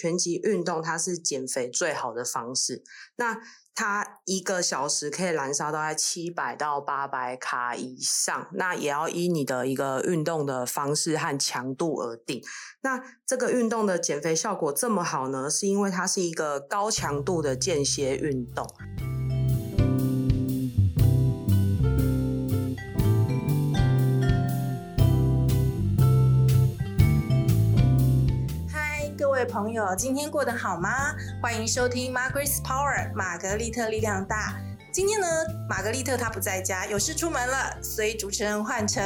拳击运动它是减肥最好的方式。那它一个小时可以燃烧大概七百到八百卡以上，那也要依你的一个运动的方式和强度而定。那这个运动的减肥效果这么好呢，是因为它是一个高强度的间歇运动。位朋友，今天过得好吗？欢迎收听 Margaret's Power，玛格丽特力量大。今天呢，玛格丽特她不在家，有事出门了，所以主持人换成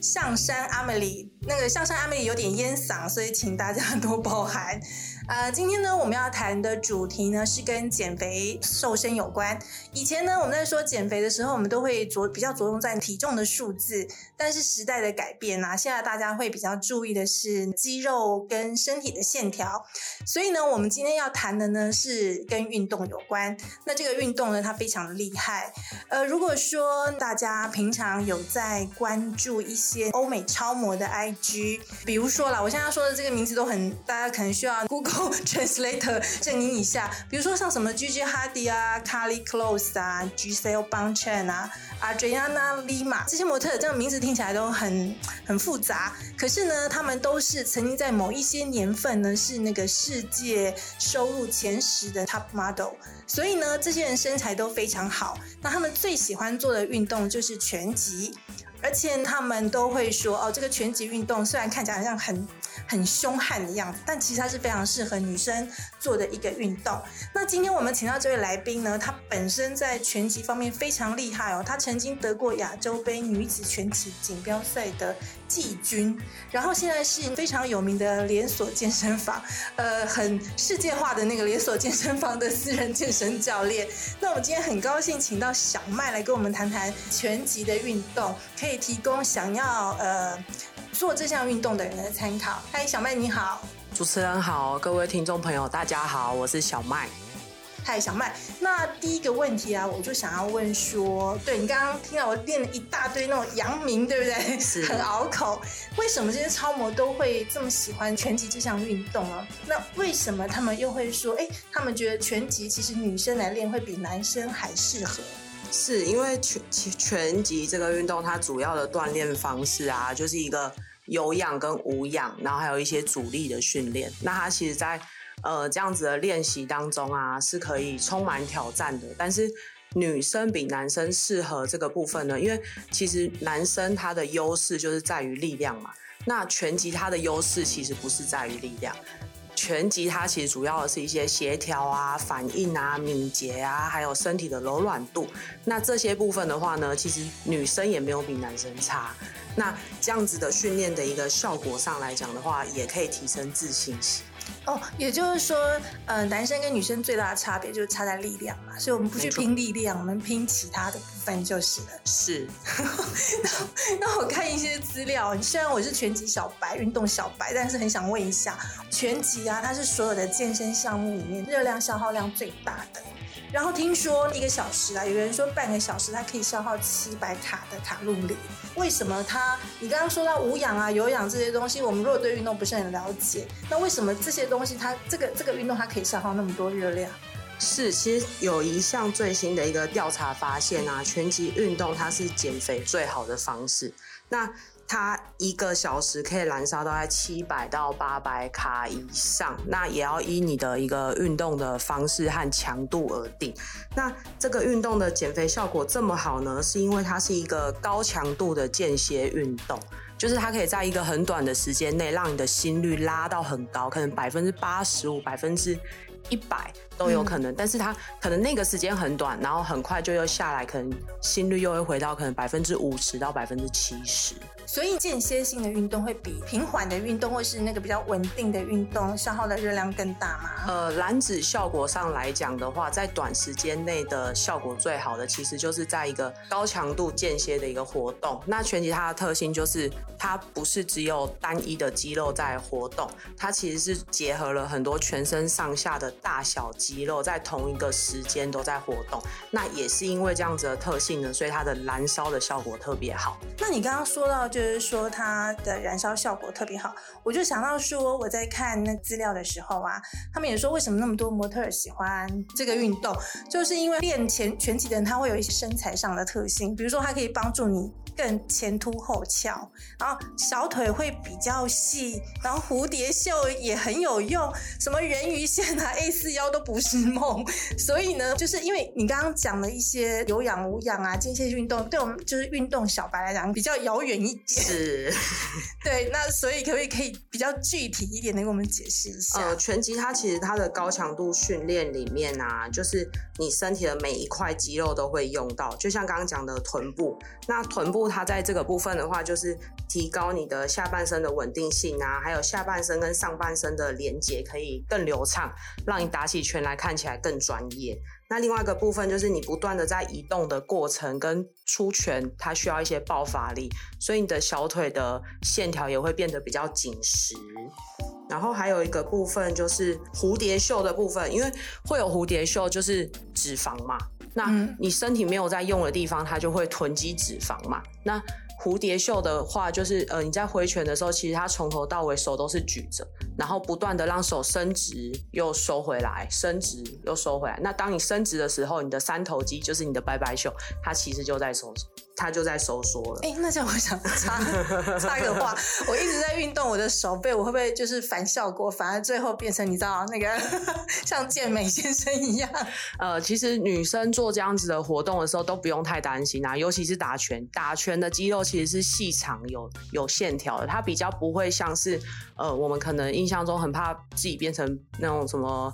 上山阿美里。那个上山阿美里有点烟嗓，所以请大家多包涵。呃，今天呢，我们要谈的主题呢是跟减肥瘦身有关。以前呢，我们在说减肥的时候，我们都会着比较着重在体重的数字。但是时代的改变啊，现在大家会比较注意的是肌肉跟身体的线条。所以呢，我们今天要谈的呢是跟运动有关。那这个运动呢，它非常的厉害。呃，如果说大家平常有在关注一些欧美超模的 IG，比如说啦，我现在说的这个名字都很，大家可能需要 Google。Translator 正音一下，比如说像什么 Gigi Hadid 啊、Carly Close 啊、Gisele Bündchen 啊、Adriana Lima 这些模特，这个名字听起来都很很复杂。可是呢，他们都是曾经在某一些年份呢，是那个世界收入前十的 Top Model。所以呢，这些人身材都非常好。那他们最喜欢做的运动就是拳击，而且他们都会说：“哦，这个拳击运动虽然看起来好像很……”很凶悍的样子，但其实它是非常适合女生做的一个运动。那今天我们请到这位来宾呢，她本身在拳击方面非常厉害哦，她曾经得过亚洲杯女子拳击锦标赛的季军，然后现在是非常有名的连锁健身房，呃，很世界化的那个连锁健身房的私人健身教练。那我们今天很高兴请到小麦来跟我们谈谈拳击的运动，可以提供想要呃。做这项运动的人的参考。嗨，小麦你好，主持人好，各位听众朋友大家好，我是小麦。嗨，小麦。那第一个问题啊，我就想要问说，对你刚刚听到我练了一大堆那种阳明，对不对？是，很拗口。为什么这些超模都会这么喜欢拳击这项运动啊？那为什么他们又会说，哎，他们觉得拳击其实女生来练会比男生还适合？是因为拳拳击这个运动，它主要的锻炼方式啊，就是一个有氧跟无氧，然后还有一些阻力的训练。那它其实，在呃这样子的练习当中啊，是可以充满挑战的。但是女生比男生适合这个部分呢，因为其实男生他的优势就是在于力量嘛。那拳击它的优势其实不是在于力量。拳击它其实主要的是一些协调啊、反应啊、敏捷啊，还有身体的柔软度。那这些部分的话呢，其实女生也没有比男生差。那这样子的训练的一个效果上来讲的话，也可以提升自信心。哦，也就是说，呃，男生跟女生最大的差别就是差在力量嘛，所以我们不去拼力量，我们拼其他的部分就是了。是。那那我看一些资料，虽然我是拳击小白、运动小白，但是很想问一下，拳击啊，它是所有的健身项目里面热量消耗量最大的。然后听说一个小时啊，有人说半个小时它可以消耗七百卡的卡路里。为什么它？你刚刚说到无氧啊、有氧这些东西，我们如果对运动不是很了解，那为什么这些东西它这个这个运动它可以消耗那么多热量？是，其实有一项最新的一个调查发现啊，拳击运动它是减肥最好的方式。那它一个小时可以燃烧大概七百到八百卡以上，那也要依你的一个运动的方式和强度而定。那这个运动的减肥效果这么好呢，是因为它是一个高强度的间歇运动，就是它可以在一个很短的时间内让你的心率拉到很高，可能百分之八十五、百分之一百。都有可能，但是它可能那个时间很短，然后很快就又下来，可能心率又会回到可能百分之五十到百分之七十。所以间歇性的运动会比平缓的运动或是那个比较稳定的运动消耗的热量更大吗？呃，燃脂效果上来讲的话，在短时间内的效果最好的，其实就是在一个高强度间歇的一个活动。那拳击它的特性就是。它不是只有单一的肌肉在活动，它其实是结合了很多全身上下的大小肌肉在同一个时间都在活动。那也是因为这样子的特性呢，所以它的燃烧的效果特别好。那你刚刚说到，就是说它的燃烧效果特别好，我就想到说我在看那资料的时候啊，他们也说为什么那么多模特儿喜欢这个运动，就是因为练前全体的人他会有一些身材上的特性，比如说它可以帮助你。更前凸后翘，然后小腿会比较细，然后蝴蝶袖也很有用，什么人鱼线啊、A 四腰都不是梦。所以呢，就是因为你刚刚讲的一些有氧无氧啊、间歇运动，对我们就是运动小白来讲比较遥远一点。是，对，那所以可不可以可以比较具体一点的给我们解释一下？呃，拳击它其实它的高强度训练里面啊，就是你身体的每一块肌肉都会用到，就像刚刚讲的臀部，那臀部。它在这个部分的话，就是提高你的下半身的稳定性啊，还有下半身跟上半身的连接可以更流畅，让你打起拳来看起来更专业。那另外一个部分就是你不断的在移动的过程跟出拳，它需要一些爆发力，所以你的小腿的线条也会变得比较紧实。然后还有一个部分就是蝴蝶袖的部分，因为会有蝴蝶袖就是脂肪嘛。那你身体没有在用的地方，它就会囤积脂肪嘛。那蝴蝶袖的话，就是呃，你在挥拳的时候，其实它从头到尾手都是举着，然后不断的让手伸直又收回来，伸直又收回来。那当你伸直的时候，你的三头肌就是你的拜拜袖，它其实就在收。它就在收缩了。哎，那这样我想插插一个话，我一直在运动我的手背，我会不会就是反效果，反而最后变成你知道那个像健美先生一样？呃，其实女生做这样子的活动的时候都不用太担心啊，尤其是打拳，打拳的肌肉其实是细长有有线条的，它比较不会像是呃我们可能印象中很怕自己变成那种什么。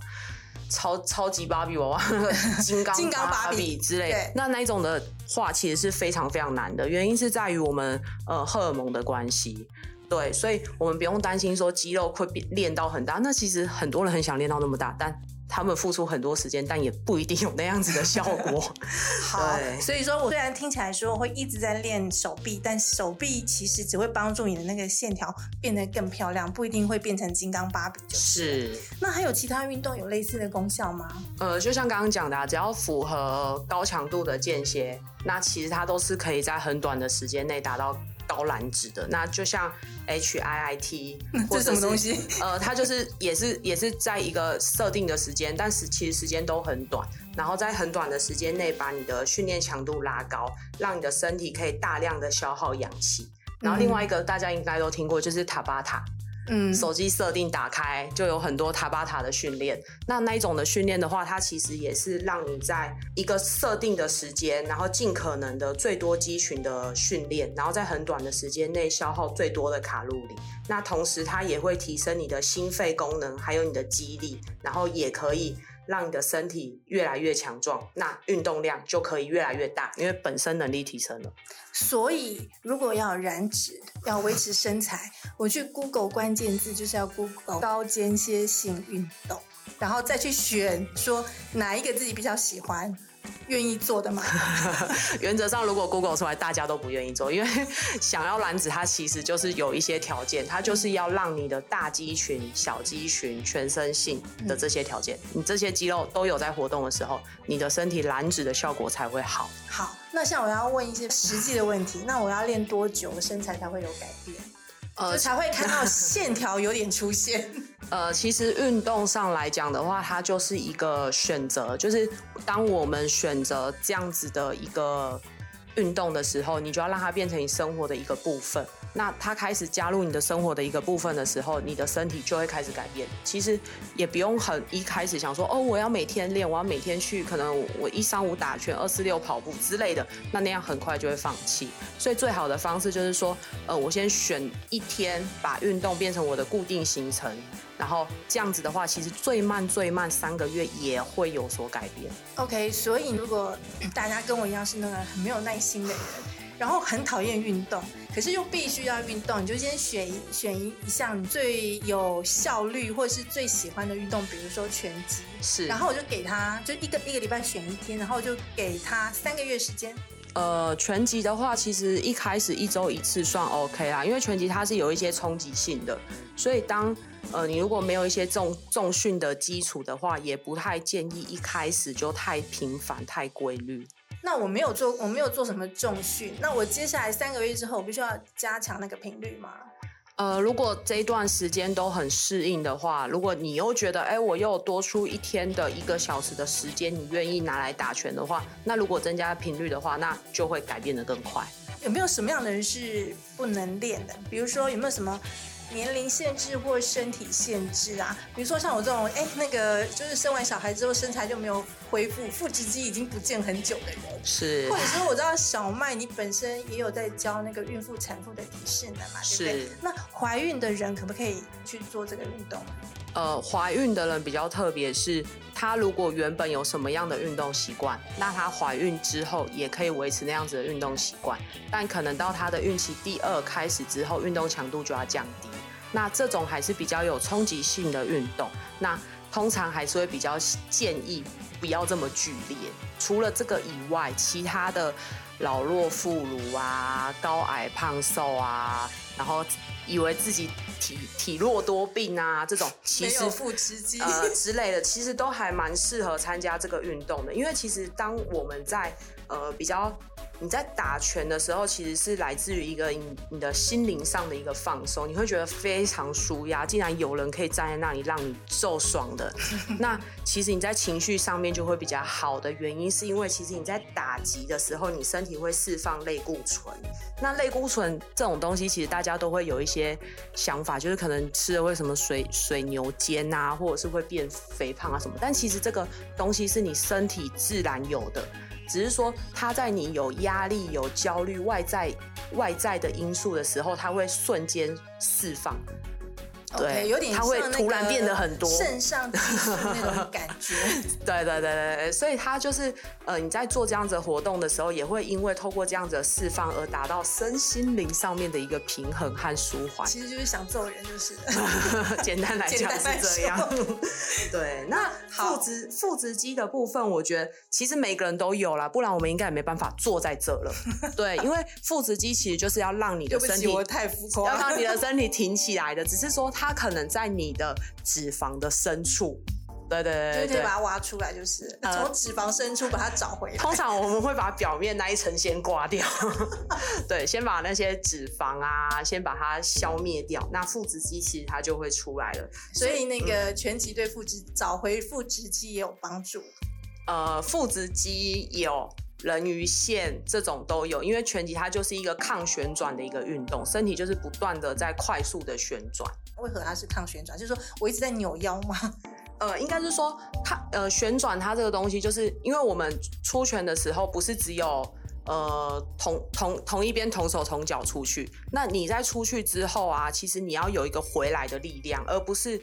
超超级芭比娃娃，金刚金刚芭比之类，那那一种的话，其实是非常非常难的。原因是在于我们呃荷尔蒙的关系，对，所以我们不用担心说肌肉会变练到很大。那其实很多人很想练到那么大，但。他们付出很多时间，但也不一定有那样子的效果。好，所以说我虽然听起来说会一直在练手臂，但手臂其实只会帮助你的那个线条变得更漂亮，不一定会变成金刚芭比。是。那还有其他运动有类似的功效吗？呃，就像刚刚讲的，只要符合高强度的间歇，那其实它都是可以在很短的时间内达到。高燃脂的，那就像 H I I T，这什么东西？呃，它就是也是也是在一个设定的时间，但是其实时间都很短，然后在很短的时间内把你的训练强度拉高，让你的身体可以大量的消耗氧气。然后另外一个大家应该都听过，就是塔巴塔。嗯，手机设定打开就有很多塔巴塔的训练。那那一种的训练的话，它其实也是让你在一个设定的时间，然后尽可能的最多肌群的训练，然后在很短的时间内消耗最多的卡路里。那同时它也会提升你的心肺功能，还有你的肌力，然后也可以。让你的身体越来越强壮，那运动量就可以越来越大，因为本身能力提升了。所以，如果要燃脂、要维持身材，我去 Google 关键字就是要 Google 高间歇性运动，然后再去选说哪一个自己比较喜欢。愿意做的吗？原则上，如果 Google 出来，大家都不愿意做，因为 想要燃脂，它其实就是有一些条件，它就是要让你的大肌群、小肌群、全身性的这些条件，你这些肌肉都有在活动的时候，你的身体燃脂的效果才会好。好，那像我要问一些实际的问题，那我要练多久身材才会有改变？呃，才会看到线条有点出现。呃，其实运动上来讲的话，它就是一个选择，就是当我们选择这样子的一个运动的时候，你就要让它变成你生活的一个部分。那它开始加入你的生活的一个部分的时候，你的身体就会开始改变。其实也不用很一开始想说，哦，我要每天练，我要每天去，可能我一三五打拳，二四六跑步之类的，那那样很快就会放弃。所以最好的方式就是说，呃，我先选一天把运动变成我的固定行程，然后这样子的话，其实最慢最慢三个月也会有所改变。OK，所以如果大家跟我一样是那个很没有耐心的人。然后很讨厌运动，可是又必须要运动，你就先选一选一一项最有效率或者是最喜欢的运动，比如说拳击。是。然后我就给他就一个一个礼拜选一天，然后就给他三个月时间。呃，拳击的话，其实一开始一周一次算 OK 啦，因为拳击它是有一些冲击性的，所以当呃你如果没有一些重重训的基础的话，也不太建议一开始就太频繁、太规律。那我没有做，我没有做什么重训，那我接下来三个月之后，我必须要加强那个频率吗？呃，如果这一段时间都很适应的话，如果你又觉得，哎，我又多出一天的一个小时的时间，你愿意拿来打拳的话，那如果增加频率的话，那就会改变的更快。有没有什么样的人是不能练的？比如说有没有什么？年龄限制或身体限制啊，比如说像我这种，哎，那个就是生完小孩之后身材就没有恢复，腹直肌已经不见很久的人，是。或者说我知道小麦你本身也有在教那个孕妇产妇的体适能嘛，对不对？那怀孕的人可不可以去做这个运动？呃，怀孕的人比较特别，是她如果原本有什么样的运动习惯，那她怀孕之后也可以维持那样子的运动习惯，但可能到她的孕期第二开始之后，运动强度就要降低。那这种还是比较有冲击性的运动，那通常还是会比较建议不要这么剧烈。除了这个以外，其他的老弱妇孺啊、高矮胖瘦啊，然后以为自己体体弱多病啊，这种其实腹直肌呃之类的，其实都还蛮适合参加这个运动的。因为其实当我们在呃比较。你在打拳的时候，其实是来自于一个你你的心灵上的一个放松，你会觉得非常舒压。竟然有人可以站在那里让你受爽的，那其实你在情绪上面就会比较好的原因，是因为其实你在打击的时候，你身体会释放类固醇。那类固醇这种东西，其实大家都会有一些想法，就是可能吃了会什么水水牛肩啊，或者是会变肥胖啊什么。但其实这个东西是你身体自然有的。只是说，他在你有压力、有焦虑、外在外在的因素的时候，他会瞬间释放。对，有点它会突然变得很多肾上激素那种感觉。对对对对对，所以它就是呃，你在做这样子活动的时候，也会因为透过这样子的释放而达到身心灵上面的一个平衡和舒缓。其实就是想揍人，就是。简单来讲是这样。对，那 腹直腹直肌的部分，我觉得其实每个人都有啦，不然我们应该也没办法坐在这了。对，因为腹直肌其实就是要让你的身体，我太浮夸，要让你的身体挺起来的，只是说。它可能在你的脂肪的深处，对对对，就可以把它挖出来，就是从脂肪深处把它找回来。通常我们会把表面那一层先刮掉，对，先把那些脂肪啊，先把它消灭掉，那腹直肌其实它就会出来了。所以那个拳击对腹直找回腹直肌也有帮助。呃，腹直肌有。人鱼线这种都有，因为拳击它就是一个抗旋转的一个运动，身体就是不断的在快速的旋转。为何它是抗旋转？就是说我一直在扭腰吗？呃，应该是说它呃旋转它这个东西，就是因为我们出拳的时候不是只有呃同同同一边同手同脚出去，那你在出去之后啊，其实你要有一个回来的力量，而不是。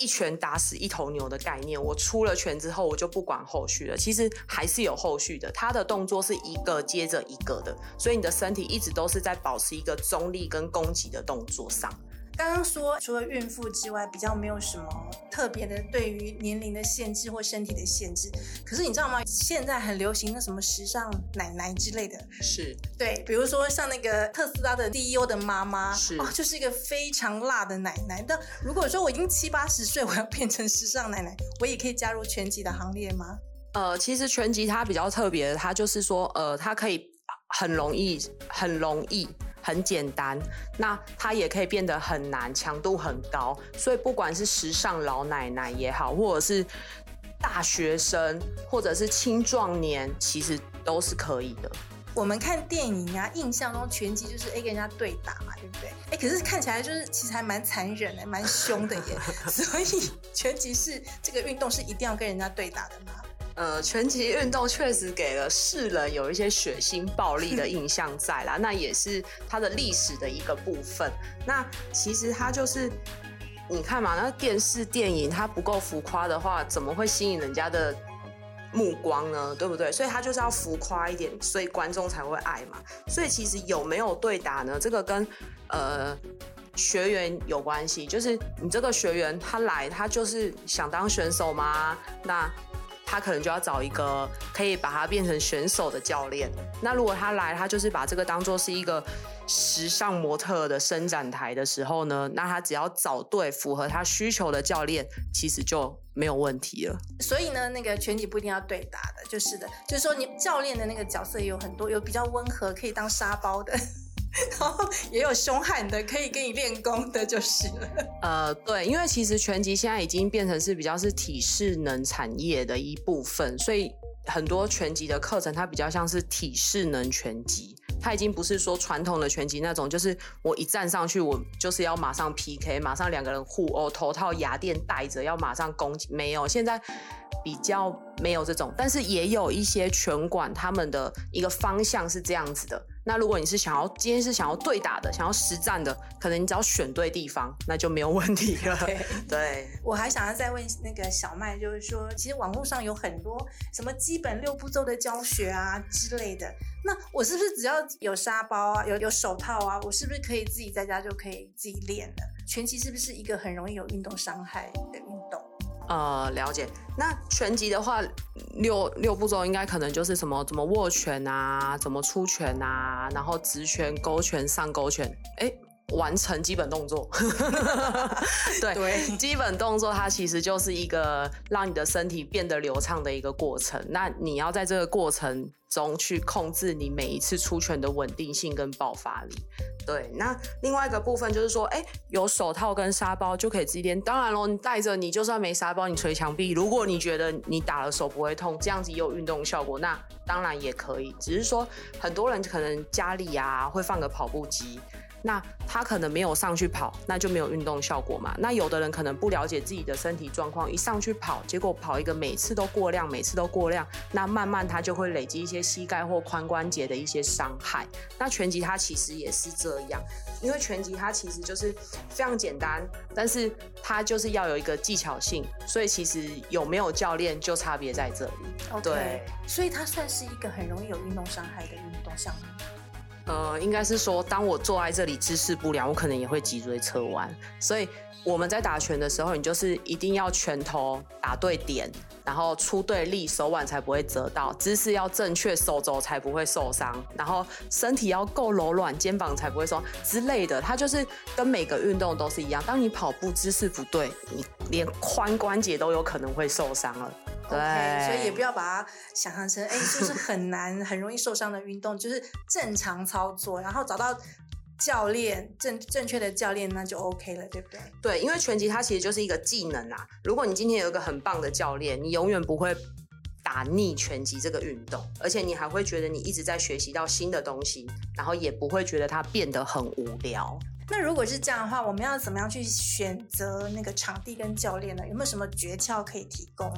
一拳打死一头牛的概念，我出了拳之后，我就不管后续了。其实还是有后续的，他的动作是一个接着一个的，所以你的身体一直都是在保持一个中立跟攻击的动作上。刚刚说除了孕妇之外，比较没有什么特别的对于年龄的限制或身体的限制。可是你知道吗？现在很流行那什么时尚奶奶之类的，是对，比如说像那个特斯拉的 CEO 的妈妈，是哦，就是一个非常辣的奶奶。但如果说我已经七八十岁，我要变成时尚奶奶，我也可以加入全集的行列吗？呃，其实全集它比较特别的，它就是说，呃，它可以很容易，很容易。很简单，那它也可以变得很难，强度很高。所以不管是时尚老奶奶也好，或者是大学生，或者是青壮年，其实都是可以的。我们看电影啊，印象中拳击就是哎跟人家对打嘛，对不对？哎，可是看起来就是其实还蛮残忍的，蛮凶的耶。所以拳击是这个运动是一定要跟人家对打的吗？呃，拳击运动确实给了世人有一些血腥暴力的印象在啦，那也是它的历史的一个部分。那其实它就是，你看嘛，那电视电影它不够浮夸的话，怎么会吸引人家的目光呢？对不对？所以它就是要浮夸一点，所以观众才会爱嘛。所以其实有没有对打呢？这个跟呃学员有关系，就是你这个学员他来，他就是想当选手吗？那他可能就要找一个可以把他变成选手的教练。那如果他来，他就是把这个当做是一个时尚模特的伸展台的时候呢，那他只要找对符合他需求的教练，其实就没有问题了。所以呢，那个拳击不一定要对打的，就是的，就是说你教练的那个角色也有很多，有比较温和可以当沙包的。然后也有凶悍的，可以跟你练功的，就是了。呃，对，因为其实拳击现在已经变成是比较是体适能产业的一部分，所以很多拳击的课程它比较像是体适能拳击，它已经不是说传统的拳击那种，就是我一站上去，我就是要马上 PK，马上两个人互殴，头套牙垫戴着要马上攻击，没有，现在比较没有这种，但是也有一些拳馆他们的一个方向是这样子的。那如果你是想要今天是想要对打的，想要实战的，可能你只要选对地方，那就没有问题了。对，我还想要再问那个小麦，就是说，其实网络上有很多什么基本六步骤的教学啊之类的，那我是不是只要有沙包啊，有有手套啊，我是不是可以自己在家就可以自己练了？拳击是不是一个很容易有运动伤害的运动？呃，了解。那拳击的话，六六步骤应该可能就是什么怎么握拳啊，怎么出拳啊，然后直拳、勾拳、上勾拳，哎，完成基本动作。对，基本动作它其实就是一个让你的身体变得流畅的一个过程。那你要在这个过程。中去控制你每一次出拳的稳定性跟爆发力。对，那另外一个部分就是说，哎，有手套跟沙包就可以自己练。当然喽，你带着你就算没沙包，你捶墙壁，如果你觉得你打了手不会痛，这样子也有运动效果，那当然也可以。只是说，很多人可能家里啊会放个跑步机。那他可能没有上去跑，那就没有运动效果嘛。那有的人可能不了解自己的身体状况，一上去跑，结果跑一个每次都过量，每次都过量，那慢慢他就会累积一些膝盖或髋关节的一些伤害。那拳击它其实也是这样，因为拳击它其实就是非常简单，但是它就是要有一个技巧性，所以其实有没有教练就差别在这里。对，所以它算是一个很容易有运动伤害的运动项目。呃，应该是说，当我坐在这里姿势不良，我可能也会脊椎侧弯。所以我们在打拳的时候，你就是一定要拳头打对点，然后出对力，手腕才不会折到，姿势要正确，手肘才不会受伤，然后身体要够柔软，肩膀才不会说之类的。它就是跟每个运动都是一样，当你跑步姿势不对，你连髋关节都有可能会受伤了。OK，所以也不要把它想象成，哎，就是很难、很容易受伤的运动，就是正常操作，然后找到教练正正确的教练，那就 OK 了，对不对？对，因为拳击它其实就是一个技能啊。如果你今天有一个很棒的教练，你永远不会打腻拳击这个运动，而且你还会觉得你一直在学习到新的东西，然后也不会觉得它变得很无聊。那如果是这样的话，我们要怎么样去选择那个场地跟教练呢？有没有什么诀窍可以提供？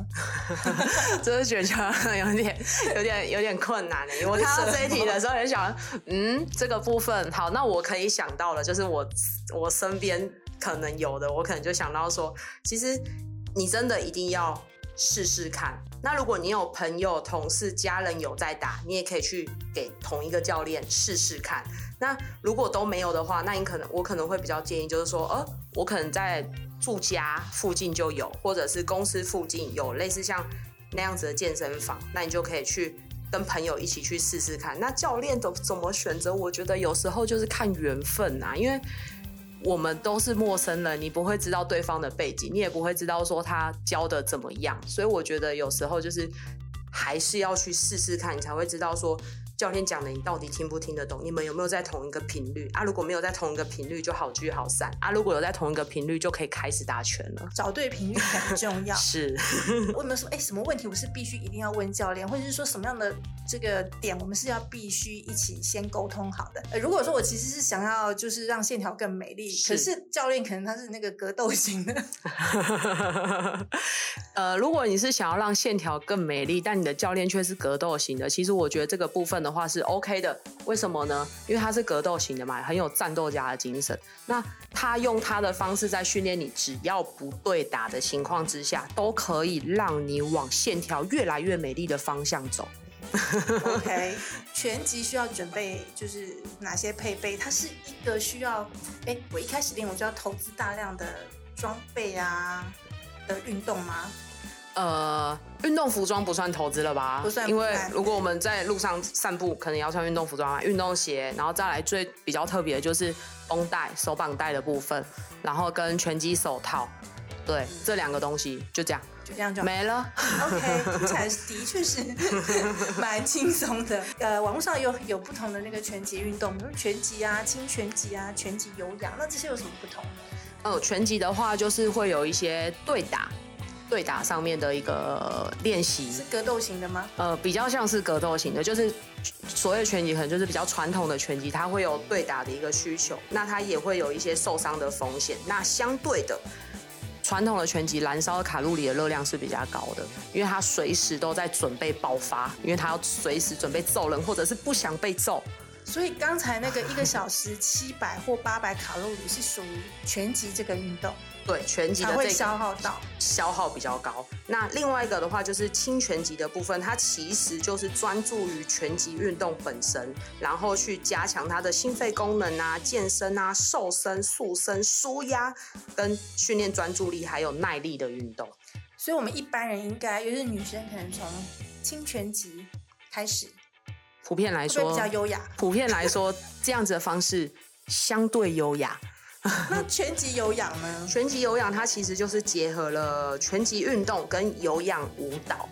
这个诀窍，有点、有点、有点困难的。我看到这一题的时候，也想，嗯，这个部分好，那我可以想到了，就是我我身边可能有的，我可能就想到说，其实你真的一定要试试看。那如果你有朋友、同事、家人有在打，你也可以去给同一个教练试试看。那如果都没有的话，那你可能我可能会比较建议，就是说，呃，我可能在住家附近就有，或者是公司附近有类似像那样子的健身房，那你就可以去跟朋友一起去试试看。那教练怎怎么选择？我觉得有时候就是看缘分啊，因为我们都是陌生人，你不会知道对方的背景，你也不会知道说他教的怎么样，所以我觉得有时候就是还是要去试试看，你才会知道说。教练讲的，你到底听不听得懂？你们有没有在同一个频率啊？如果没有在同一个频率，就好聚好散啊！如果有在同一个频率，就可以开始打拳了。找对频率很重要。是。我有什么？哎，什么问题？我是必须一定要问教练，或者是说什么样的这个点，我们是要必须一起先沟通好的。呃，如果说我其实是想要就是让线条更美丽，可是教练可能他是那个格斗型的。呃，如果你是想要让线条更美丽，但你的教练却是格斗型的，其实我觉得这个部分的。话是 OK 的，为什么呢？因为他是格斗型的嘛，很有战斗家的精神。那他用他的方式在训练你，只要不对打的情况之下，都可以让你往线条越来越美丽的方向走。OK，拳击需要准备就是哪些配备？它是一个需要，哎，我一开始练我就要投资大量的装备啊的运动吗？呃，运动服装不算投资了吧？不算因为如果我们在路上散步，可能要穿运动服装啊，运动鞋，然后再来最比较特别的就是绷带、手绑带的部分，然后跟拳击手套，对，这两个东西就这样就这样就。没了。OK，听起来的确是蛮轻松的。呃，网络上有有不同的那个拳击运动，比如拳击啊、轻拳击啊、拳击有氧，那这些有什么不同？呃，拳击的话就是会有一些对打，对打上面的一个练习是，格斗型的吗？呃，比较像是格斗型的，就是所谓拳击可能就是比较传统的拳击，它会有对打的一个需求，那它也会有一些受伤的风险。那相对的，传统的拳击燃烧卡路里的热量是比较高的，因为它随时都在准备爆发，因为它要随时准备揍人，或者是不想被揍。所以刚才那个一个小时七百或八百卡路里是属于拳击这个运动对拳击的才会这个消耗到。消耗比较高。那另外一个的话，就是轻拳击的部分，它其实就是专注于拳击运动本身，然后去加强它的心肺功能啊、健身啊、瘦身、塑身、舒压，跟训练专注力还有耐力的运动。所以我们一般人应该，尤其是女生，可能从轻拳击开始，普遍来说比较优雅？普遍来说，这样子的方式相对优雅。那拳击有氧呢？拳击有氧它其实就是结合了拳击运动跟有氧舞蹈。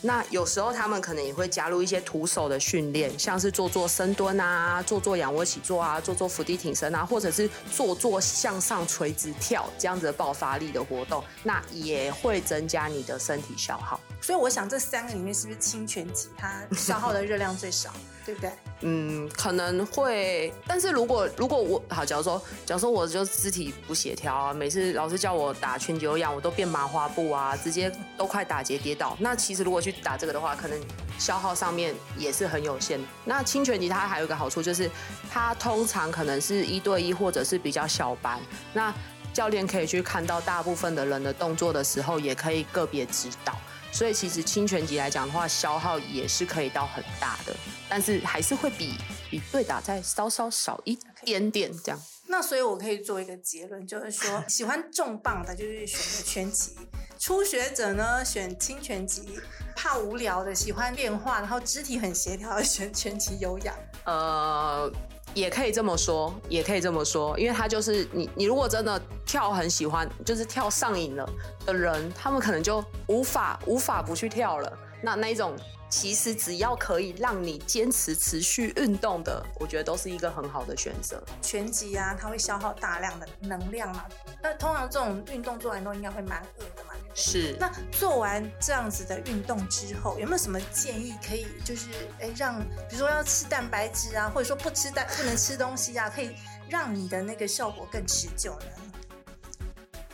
那有时候他们可能也会加入一些徒手的训练，像是做做深蹲啊，做做仰卧起坐啊，做做伏地挺身啊，或者是做做向上垂直跳这样子的爆发力的活动，那也会增加你的身体消耗。所以我想这三个里面是不是清拳击它消耗的热量最少，对不对？嗯，可能会，但是如果如果我好，假如说，假如说我就肢体不协调啊，每次老师叫我打拳击有氧，我都变麻花布啊，直接都快打结跌倒。那其实如果去打这个的话，可能消耗上面也是很有限。那轻拳击它还有一个好处就是，它通常可能是一对一或者是比较小班，那教练可以去看到大部分的人的动作的时候，也可以个别指导。所以其实轻拳击来讲的话，消耗也是可以到很大的，但是还是会比比对打再稍稍少一点点这样。那所以我可以做一个结论，就是说喜欢重磅的，就是选择拳击；初学者呢选轻拳击；怕无聊的，喜欢变化，然后肢体很协调的选拳击有氧。呃，也可以这么说，也可以这么说，因为他就是你，你如果真的跳很喜欢，就是跳上瘾了的人，他们可能就无法无法不去跳了。那那一种其实只要可以让你坚持持续运动的，我觉得都是一个很好的选择。拳击啊，它会消耗大量的能量嘛。那通常这种运动做完都应该会蛮饿的嘛。对对是，那做完这样子的运动之后，有没有什么建议可以就是哎让，比如说要吃蛋白质啊，或者说不吃蛋不能吃东西啊，可以让你的那个效果更持久呢？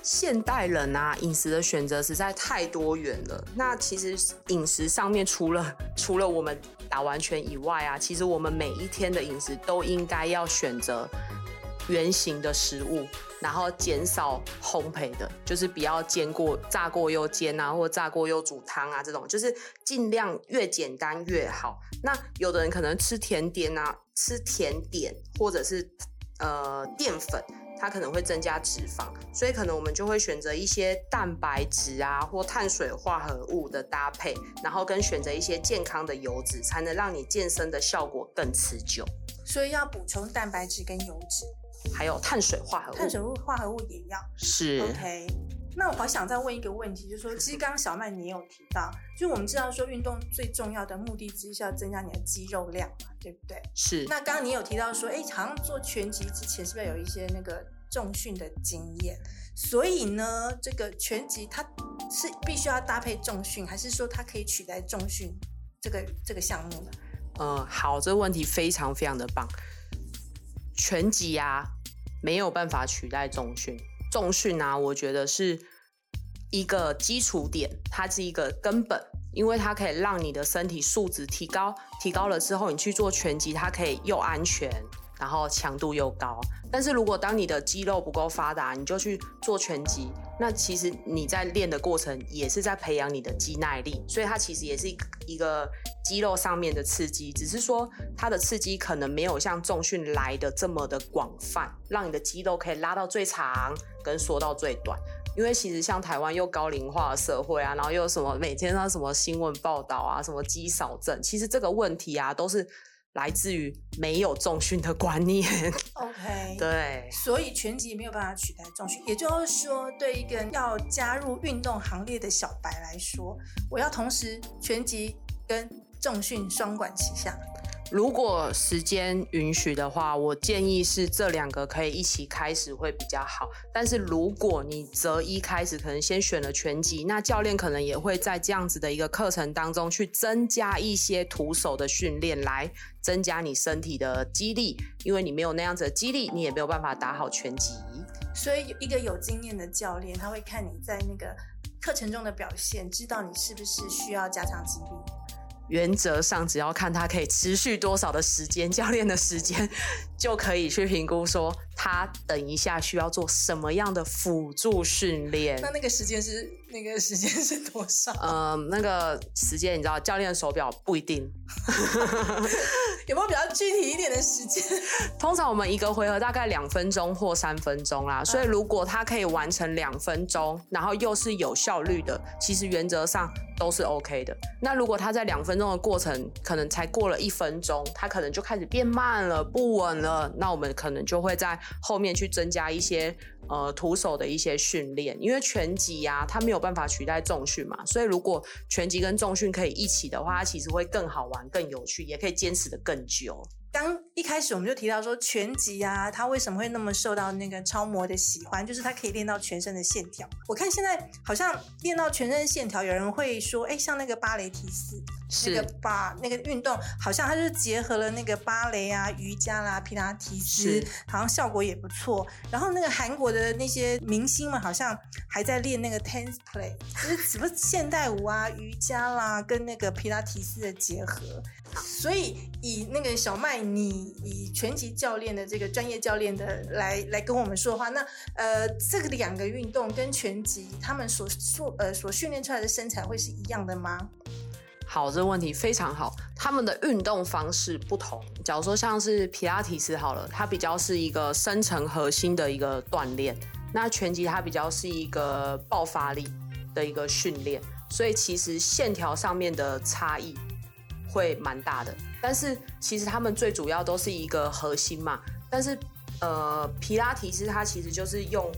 现代人啊，饮食的选择实在太多元了。那其实饮食上面，除了 除了我们打完拳以外啊，其实我们每一天的饮食都应该要选择圆形的食物，然后减少烘焙的，就是不要煎过、炸过又煎啊，或炸过又煮汤啊，这种就是尽量越简单越好。那有的人可能吃甜点啊，吃甜点或者是呃淀粉。它可能会增加脂肪，所以可能我们就会选择一些蛋白质啊或碳水化合物的搭配，然后跟选择一些健康的油脂，才能让你健身的效果更持久。所以要补充蛋白质跟油脂，还有碳水化合物，碳水化合物也要。是 OK，那我还想再问一个问题，就是说，其实刚刚小麦你也有提到，就是我们知道说运动最重要的目的之一是要增加你的肌肉量嘛，对不对？是。那刚刚你有提到说，哎，好像做拳击之前是不是有一些那个重训的经验？所以呢，这个拳击它是必须要搭配重训，还是说它可以取代重训这个这个项目呢？呃，好，这个问题非常非常的棒。拳击啊，没有办法取代重训。重训啊，我觉得是一个基础点，它是一个根本，因为它可以让你的身体素质提高，提高了之后，你去做拳击，它可以又安全，然后强度又高。但是如果当你的肌肉不够发达，你就去做拳击，那其实你在练的过程也是在培养你的肌耐力，所以它其实也是一个肌肉上面的刺激，只是说它的刺激可能没有像重训来的这么的广泛，让你的肌肉可以拉到最长跟缩到最短。因为其实像台湾又高龄化的社会啊，然后又什么每天那什么新闻报道啊，什么肌少症，其实这个问题啊，都是来自于没有重训的观念。OK，对，所以拳击没有办法取代重训，也就是说，对一个要加入运动行列的小白来说，我要同时拳击跟重训双管齐下。如果时间允许的话，我建议是这两个可以一起开始会比较好。但是如果你择一开始，可能先选了拳击，那教练可能也会在这样子的一个课程当中去增加一些徒手的训练，来增加你身体的肌力。因为你没有那样子的肌力，你也没有办法打好拳击。所以一个有经验的教练，他会看你在那个课程中的表现，知道你是不是需要加强肌力。原则上，只要看他可以持续多少的时间，教练的时间，就可以去评估说他等一下需要做什么样的辅助训练那。那个时间是那个时间是多少？呃，那个时间你知道，教练的手表不一定。有没有比较具体一点的时间？通常我们一个回合大概两分钟或三分钟啦，所以如果他可以完成两分钟，然后又是有效率的，其实原则上都是 OK 的。那如果他在两分钟的过程，可能才过了一分钟，他可能就开始变慢了、不稳了，那我们可能就会在后面去增加一些呃徒手的一些训练，因为拳击呀、它没有办法取代重训嘛，所以如果拳击跟重训可以一起的话，它其实会更好玩、更有趣，也可以坚持的更久。刚一开始我们就提到说拳击啊，它为什么会那么受到那个超模的喜欢？就是它可以练到全身的线条。我看现在好像练到全身线条，有人会说，哎，像那个芭蕾提斯，是那个把那个运动，好像它就是结合了那个芭蕾啊、瑜伽啦、皮拉提斯，好像效果也不错。然后那个韩国的那些明星们，好像还在练那个 tense play，就是什么现代舞啊、瑜伽啦，跟那个皮拉提斯的结合。所以以那个小麦，你以拳击教练的这个专业教练的来来跟我们说的话，那呃，这个两个运动跟拳击，他们所所呃所训练出来的身材会是一样的吗？好，这个问题非常好。他们的运动方式不同，假如说像是皮拉提斯好了，它比较是一个深层核心的一个锻炼，那拳击它比较是一个爆发力的一个训练，所以其实线条上面的差异会蛮大的。但是其实他们最主要都是一个核心嘛，但是呃，皮拉提斯它其实就是用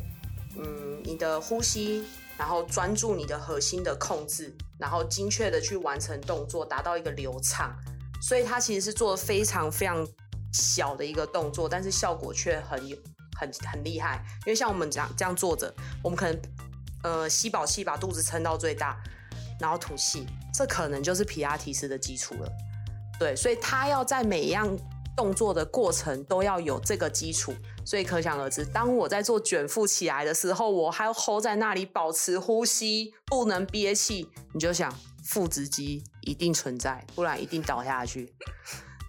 嗯你的呼吸，然后专注你的核心的控制，然后精确的去完成动作，达到一个流畅。所以它其实是做的非常非常小的一个动作，但是效果却很有很很厉害。因为像我们这样这样坐着，我们可能呃吸饱气把肚子撑到最大，然后吐气，这可能就是皮拉提斯的基础了。对，所以他要在每一样动作的过程都要有这个基础，所以可想而知，当我在做卷腹起来的时候，我还要 hold 在那里保持呼吸，不能憋气，你就想腹直肌一定存在，不然一定倒下去。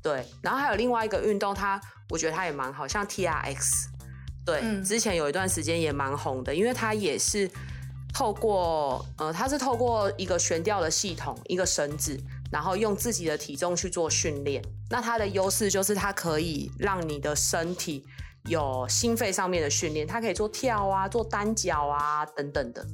对，然后还有另外一个运动，它我觉得它也蛮好，像 T R X，对，嗯之前有一段时间也蛮红的，因为它也是透过呃，它是透过一个悬吊的系统，一个绳子，然后用自己的体重去做训练。那它的优势就是它可以让你的身体有心肺上面的训练，它可以做跳啊、做单脚啊等等的。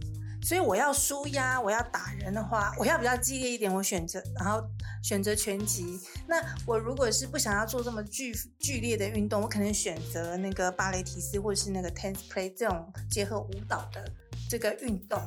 所以我要舒压，我要打人的话，我要比较激烈一点，我选择然后选择拳击。那我如果是不想要做这么剧剧烈的运动，我可能选择那个芭蕾提斯或者是那个 tense play 这种结合舞蹈的这个运动，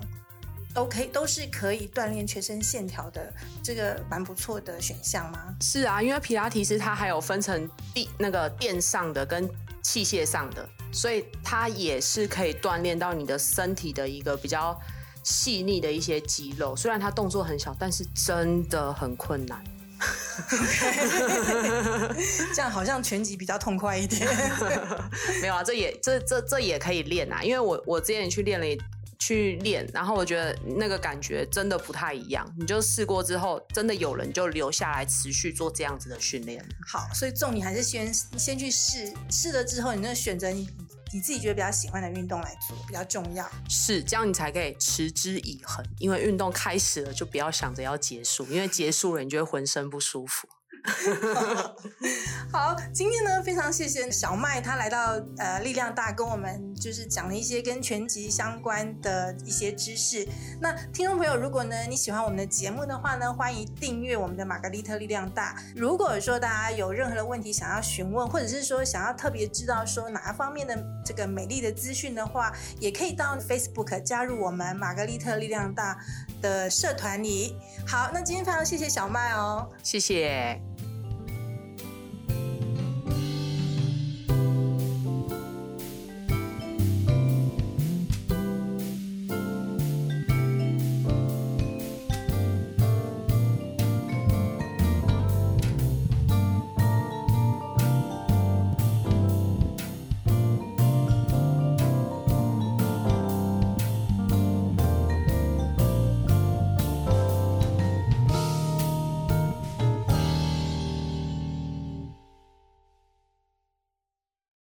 都可以都是可以锻炼全身线条的，这个蛮不错的选项吗？是啊，因为皮拉提斯它还有分成地那个垫上的跟器械上的，所以它也是可以锻炼到你的身体的一个比较细腻的一些肌肉。虽然它动作很小，但是真的很困难。这样好像拳击比较痛快一点。没有啊，这也这这这也可以练啊，因为我我之前去练了一去练，然后我觉得那个感觉真的不太一样。你就试过之后，真的有人就留下来持续做这样子的训练。好，所以重点还是先先去试，试了之后，你那选择你你自己觉得比较喜欢的运动来做比较重要。是，这样你才可以持之以恒。因为运动开始了，就不要想着要结束，因为结束了你就会浑身不舒服。好，今天呢非常谢谢小麦，他来到呃力量大，跟我们就是讲了一些跟拳击相关的一些知识。那听众朋友，如果呢你喜欢我们的节目的话呢，欢迎订阅我们的玛格丽特力量大。如果说大家有任何的问题想要询问，或者是说想要特别知道说哪方面的这个美丽的资讯的话，也可以到 Facebook 加入我们玛格丽特力量大的社团里。好，那今天非常谢谢小麦哦，谢谢。